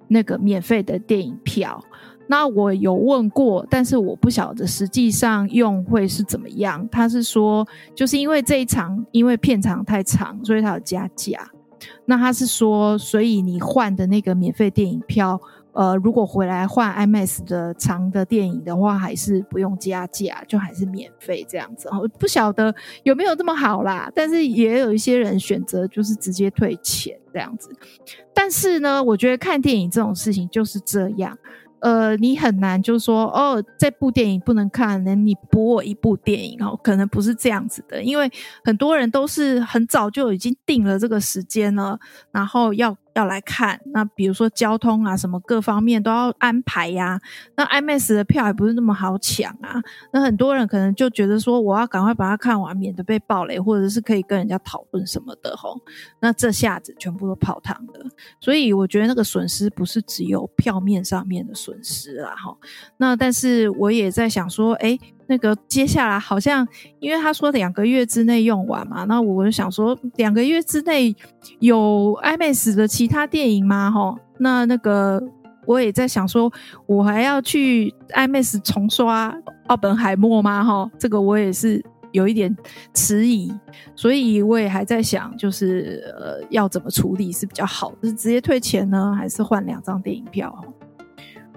那个免费的电影票。那我有问过，但是我不晓得实际上用会是怎么样。他是说，就是因为这一场因为片长太长，所以他有加价。那他是说，所以你换的那个免费电影票。呃，如果回来换 IMAX 的长的电影的话，还是不用加价，就还是免费这样子。哦不晓得有没有这么好啦，但是也有一些人选择就是直接退钱这样子。但是呢，我觉得看电影这种事情就是这样。呃，你很难就说，哦，这部电影不能看，那你补我一部电影哦，可能不是这样子的，因为很多人都是很早就已经定了这个时间了，然后要。要来看，那比如说交通啊，什么各方面都要安排呀、那 IMAX 的票也不是那么好抢啊。那很多人可能就觉得说，我要赶快把它看完，免得被爆雷，或者是可以跟人家讨论什么的吼。那这下子全部都泡汤了。所以我觉得那个损失不是只有票面上面的损失啦哈。那但是我也在想说，诶那个接下来好像，因为他说两个月之内用完嘛，那我就想说两个月之内有 IMAX 的其他电影吗？齁，那那个我也在想说，我还要去 IMAX 重刷《奥本海默》吗？齁，这个我也是有一点迟疑，所以我也还在想，就是呃要怎么处理是比较好，是直接退钱呢，还是换两张电影票？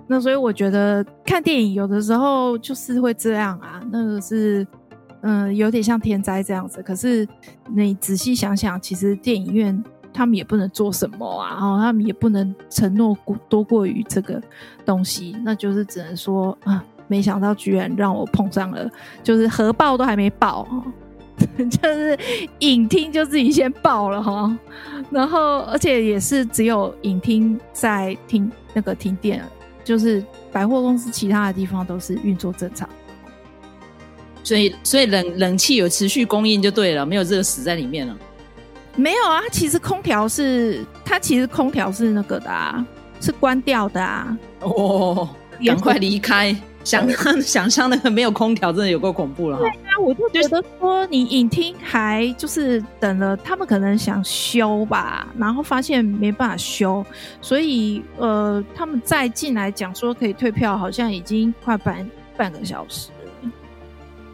那所以我觉得看电影有的时候就是会这样啊，那个是嗯有点像天灾这样子。可是你仔细想想，其实电影院他们也不能做什么啊，然后他们也不能承诺多过于这个东西，那就是只能说啊，没想到居然让我碰上了，就是核爆都还没爆，就是影厅就自己先爆了哈，然后而且也是只有影厅在停那个停电。就是百货公司其他的地方都是运作正常，所以所以冷冷气有持续供应就对了，没有热死在里面了。没有啊，其实空调是它其实空调是那个的啊，是关掉的啊。哦，赶快离开。想象 想象那个没有空调，真的有够恐怖了。对啊，我就觉得说，你影厅还就是等了，他们可能想修吧，然后发现没办法修，所以呃，他们再进来讲说可以退票，好像已经快半半个小时了。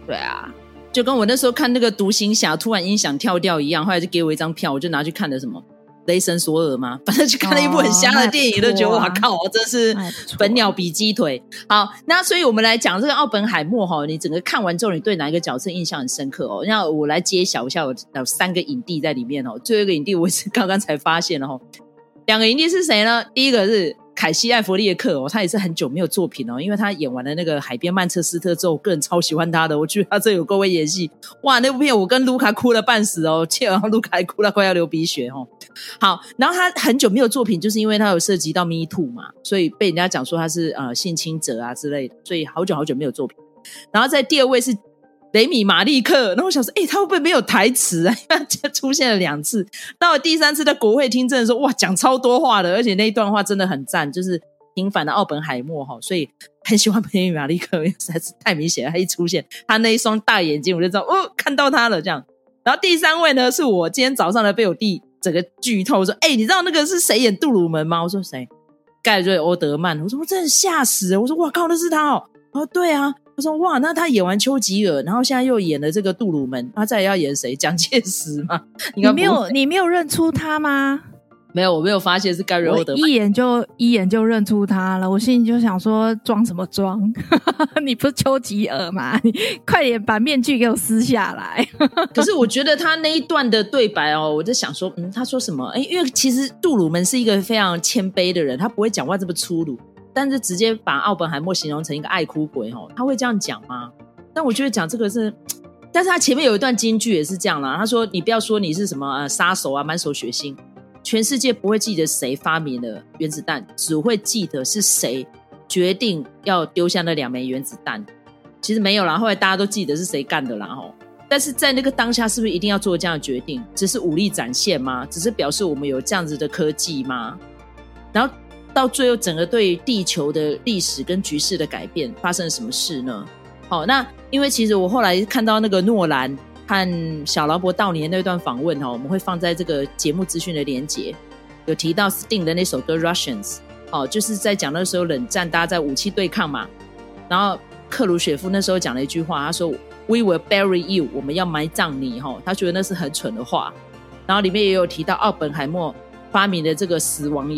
对啊，就跟我那时候看那个独行侠，突然音响跳掉一样，后来就给我一张票，我就拿去看了什么。雷神索尔吗？反正去看了一部很瞎的电影，都、觉得哇靠，真是本鸟比鸡腿。好，那所以我们来讲这个奥本海默哈，你整个看完之后，你对哪一个角色印象很深刻哦？那我来揭晓一下，我有三个影帝在里面哦。最后一个影帝我是刚刚才发现哦，两个影帝是谁呢？第一个是。凯西·艾弗列克哦，他也是很久没有作品哦，因为他演完了那个《海边曼彻斯特》之后，我个人超喜欢他的。我觉得他这有够会演戏，哇！那部片我跟卢卡哭了半死哦，切，然后卢卡还哭了快要流鼻血哦。好，然后他很久没有作品，就是因为他有涉及到 Me Too 嘛，所以被人家讲说他是呃性侵者啊之类的，所以好久好久没有作品。然后在第二位是。雷米马利克，然后我想说，诶、欸、他会不会没有台词啊？他出现了两次，到了第三次在国会听证的时候，哇，讲超多话的，而且那一段话真的很赞，就是平反的奥本海默哈，所以很喜欢雷米马利克，因为实在是太明显了，他一出现，他那一双大眼睛，我就知道哦，看到他了这样。然后第三位呢，是我今天早上的被我弟整个剧透说，诶、欸、你知道那个是谁演杜鲁门吗？我说谁？盖瑞欧德曼。我说我真的吓死了，我说哇靠，那是他哦。哦，对啊。他说：“哇，那他演完丘吉尔，然后现在又演了这个杜鲁门，他再要演谁？蒋介石吗？你没有，你没有认出他吗？没有，我没有发现是盖瑞欧德曼，一眼就一眼就认出他了。我心里就想说，装什么装？你不是丘吉尔吗？你快点把面具给我撕下来。可是我觉得他那一段的对白哦，我就想说，嗯，他说什么？哎，因为其实杜鲁门是一个非常谦卑的人，他不会讲话这么粗鲁。”但是直接把奥本海默形容成一个爱哭鬼哦，他会这样讲吗？但我觉得讲这个是但是他前面有一段金句也是这样啦，他说：“你不要说你是什么呃杀手啊，满手血腥，全世界不会记得谁发明了原子弹，只会记得是谁决定要丢下那两枚原子弹。其实没有啦，后来大家都记得是谁干的啦吼。但是在那个当下，是不是一定要做这样的决定？只是武力展现吗？只是表示我们有这样子的科技吗？然后到最后，整个对地球的历史跟局势的改变发生了什么事呢？好，那因为其实我后来看到那个诺兰和小劳勃道尼那段访问哈，我们会放在这个节目资讯的连结，有提到 Sting 的那首歌《Russians》，哦，就是在讲那时候冷战，大家在武器对抗嘛。然后克鲁雪夫那时候讲了一句话，他说：“We will bury you，我们要埋葬你。”哈，他觉得那是很蠢的话。然后里面也有提到奥本海默发明的这个死亡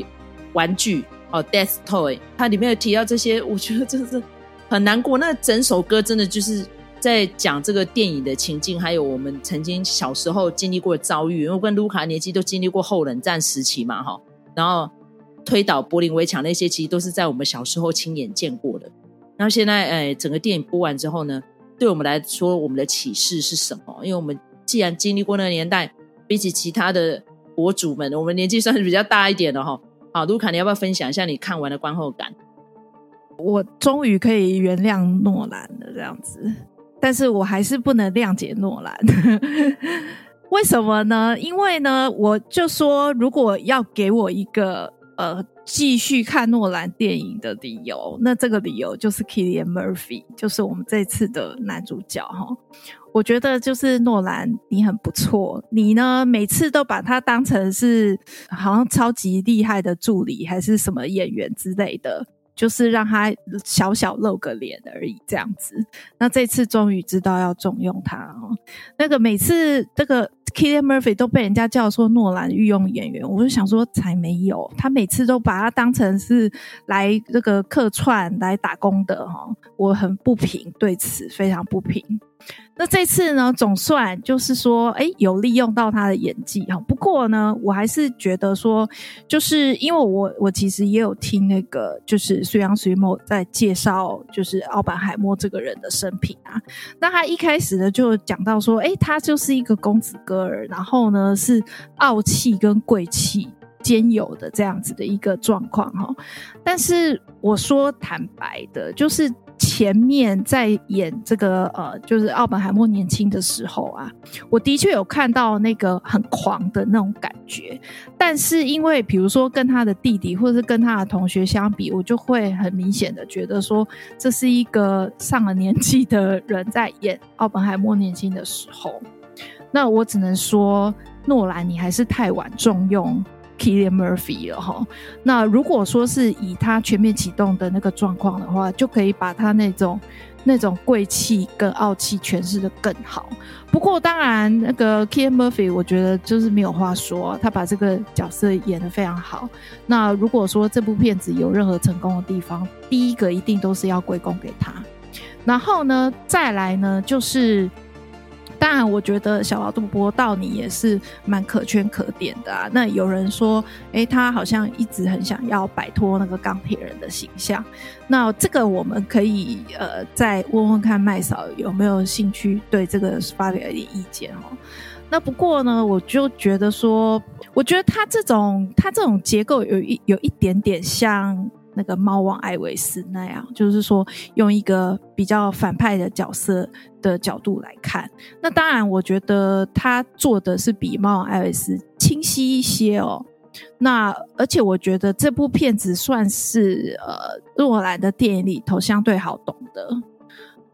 玩具哦，Death Toy，它里面有提到这些，我觉得真的是。很难过，那整首歌真的就是在讲这个电影的情境，还有我们曾经小时候经历过的遭遇。因为跟卢卡年纪都经历过后冷战时期嘛，哈，然后推倒柏林围墙那些，其实都是在我们小时候亲眼见过的。然后现在，哎，整个电影播完之后呢，对我们来说，我们的启示是什么？因为我们既然经历过那个年代，比起其他的博主们，我们年纪算是比较大一点的哈。好，卢卡，你要不要分享一下你看完的观后感？我终于可以原谅诺兰了，这样子，但是我还是不能谅解诺兰。为什么呢？因为呢，我就说，如果要给我一个呃继续看诺兰电影的理由，那这个理由就是 Killian Murphy，就是我们这次的男主角哈。我觉得就是诺兰，你很不错，你呢每次都把他当成是好像超级厉害的助理，还是什么演员之类的。就是让他小小露个脸而已，这样子。那这次终于知道要重用他哦。那个每次这个 Kilian Murphy 都被人家叫做诺兰御用演员，我就想说才没有，他每次都把他当成是来这个客串来打工的哈。我很不平，对此非常不平。那这次呢，总算就是说，哎，有利用到他的演技哈。不过呢，我还是觉得说，就是因为我我其实也有听那个，就是水杨水某在介绍，就是奥本海默这个人的生平啊。那他一开始呢，就讲到说，哎，他就是一个公子哥儿，然后呢是傲气跟贵气兼有的这样子的一个状况哈。但是我说坦白的，就是。前面在演这个呃，就是奥本海默年轻的时候啊，我的确有看到那个很狂的那种感觉。但是因为比如说跟他的弟弟或者是跟他的同学相比，我就会很明显的觉得说，这是一个上了年纪的人在演奥本海默年轻的时候。那我只能说，诺兰你还是太晚重用。Kilian Murphy 了哈，那如果说是以他全面启动的那个状况的话，就可以把他那种那种贵气跟傲气诠释的更好。不过当然，那个 Kilian Murphy 我觉得就是没有话说，他把这个角色演的非常好。那如果说这部片子有任何成功的地方，第一个一定都是要归功给他。然后呢，再来呢就是。当然，我觉得小劳勃道尼也是蛮可圈可点的啊。那有人说，诶，他好像一直很想要摆脱那个钢铁人的形象。那这个我们可以呃再问问看麦嫂有没有兴趣对这个发表一点意见哦。那不过呢，我就觉得说，我觉得他这种他这种结构有一有一点点像。那个猫王艾维斯那样，就是说用一个比较反派的角色的角度来看，那当然我觉得他做的是比猫王艾维斯清晰一些哦。那而且我觉得这部片子算是呃诺兰的电影里头相对好懂的。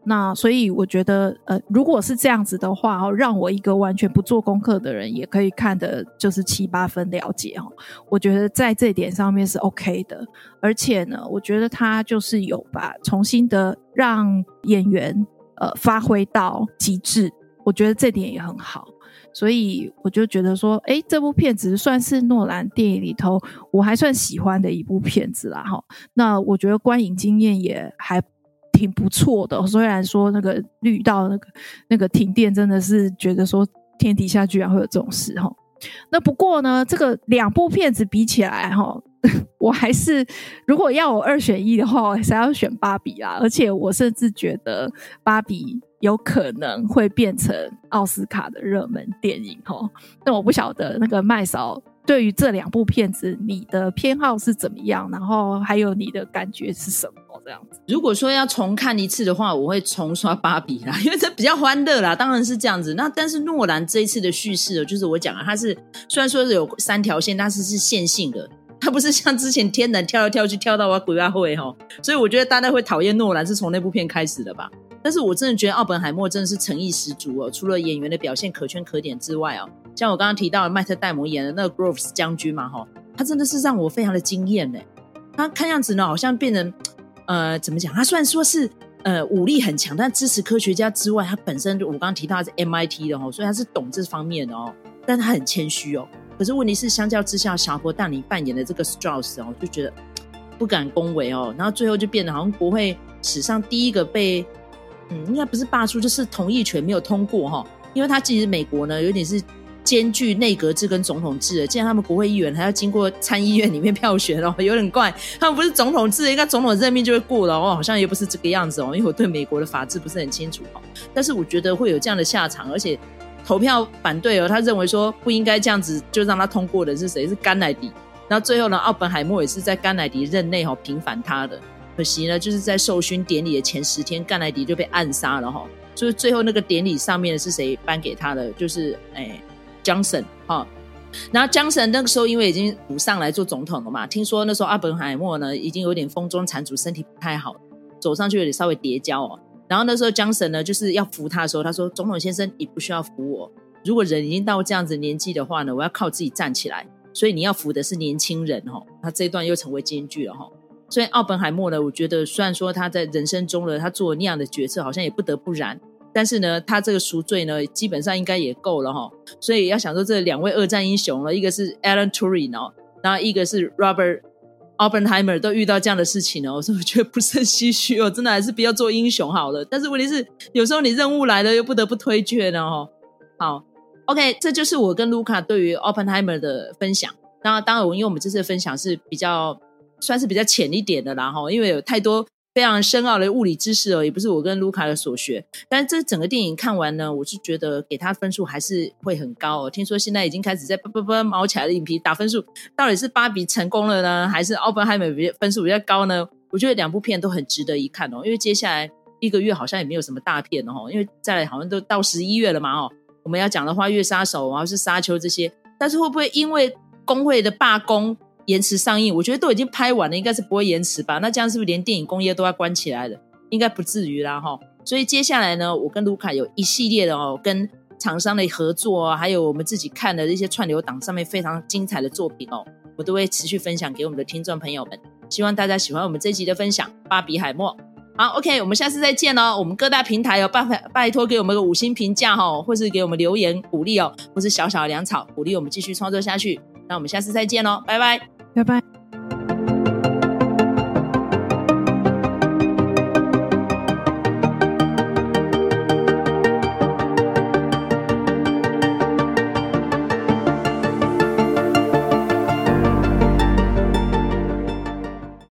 那所以我觉得，呃，如果是这样子的话，哦，让我一个完全不做功课的人也可以看的，就是七八分了解哦。我觉得在这点上面是 OK 的，而且呢，我觉得他就是有把重新的让演员呃发挥到极致，我觉得这点也很好。所以我就觉得说，诶，这部片子算是诺兰电影里头我还算喜欢的一部片子啦，哈。那我觉得观影经验也还。挺不错的，虽然说那个绿道那个那个停电，真的是觉得说天底下居然会有这种事哈。那不过呢，这个两部片子比起来哈，我还是如果要我二选一的话，我还是要选芭比啦。而且我甚至觉得芭比有可能会变成奥斯卡的热门电影哦。那我不晓得那个麦嫂对于这两部片子，你的偏好是怎么样？然后还有你的感觉是什么？这样子。如果说要重看一次的话，我会重刷《芭比》啦，因为这比较欢乐啦。当然是这样子。那但是诺兰这一次的叙事哦，就是我讲啊，它是虽然说是有三条线，但是是线性的。他不是像之前天能跳来跳去跳到我鬼话会哈，所以我觉得大家会讨厌诺兰是从那部片开始的吧。但是我真的觉得奥本海默真的是诚意十足哦，除了演员的表现可圈可点之外哦，像我刚刚提到的麦特戴蒙演的那个 Groves 将军嘛哈，他真的是让我非常的惊艳呢。他看样子呢，好像变成呃怎么讲？他虽然说是呃武力很强，但支持科学家之外，他本身就我刚刚提到是 MIT 的哦，所以他是懂这方面的哦，但他很谦虚哦。可是问题是，相较之下，小罗但尼扮演的这个 Strauss 哦，就觉得不敢恭维哦，然后最后就变得好像国会史上第一个被，嗯，应该不是罢黜，就是同意权没有通过哈，因为他其实美国呢有点是兼具内阁制跟总统制的，既然他们国会议员还要经过参议院里面票选哦，有点怪，他们不是总统制，应该总统任命就会过了哦，好像也不是这个样子哦，因为我对美国的法制不是很清楚哦，但是我觉得会有这样的下场，而且。投票反对哦，他认为说不应该这样子就让他通过的是谁？是甘乃迪。然后最后呢，奥本海默也是在甘乃迪任内哈平反他的。可惜呢，就是在授勋典礼的前十天，甘乃迪就被暗杀了哈。就是最后那个典礼上面是谁颁给他的？就是哎，Johnson 哈。然后江森那个时候因为已经补上来做总统了嘛，听说那时候奥本海默呢已经有点风中残烛，身体不太好，走上去有点稍微跌跤哦。然后那时候江森呢，就是要扶他的时候，他说：“总统先生，你不需要扶我。如果人已经到这样子年纪的话呢，我要靠自己站起来。所以你要扶的是年轻人哦。”他这一段又成为金句了哈。所以奥本海默呢，我觉得虽然说他在人生中呢，他做那样的决策好像也不得不然，但是呢，他这个赎罪呢，基本上应该也够了哈。所以要想说这两位二战英雄了，一个是 Alan Turing 哦，然后一个是 Robert。Oppenheimer 都遇到这样的事情了，我是不是觉得不胜唏嘘哦？真的还是不要做英雄好了。但是问题是，有时候你任务来了又不得不推却呢哦。好，OK，这就是我跟卢卡对于 Oppenheimer 的分享。那当然，因为我们这次分享是比较算是比较浅一点的啦哈，因为有太多。非常深奥的物理知识哦，也不是我跟卢卡的所学。但是这整个电影看完呢，我是觉得给他分数还是会很高哦。听说现在已经开始在啵啵啵毛起来的影评打分数，到底是芭比成功了呢，还是奥本海默比分数比较高呢？我觉得两部片都很值得一看哦。因为接下来一个月好像也没有什么大片哦，因为再来好像都到十一月了嘛哦。我们要讲的《花月杀手》啊，是《沙丘》这些，但是会不会因为工会的罢工？延迟上映，我觉得都已经拍完了，应该是不会延迟吧？那这样是不是连电影工业都要关起来了？应该不至于啦，哈。所以接下来呢，我跟卢卡有一系列的哦，跟厂商的合作啊，还有我们自己看的一些串流档上面非常精彩的作品哦，我都会持续分享给我们的听众朋友们。希望大家喜欢我们这集的分享，《芭比海默》。好，OK，我们下次再见哦。我们各大平台哦，拜拜托给我们个五星评价哈，或是给我们留言鼓励哦，或是小小的粮草鼓励我们继续创作下去。那我们下次再见喽，拜拜。拜拜。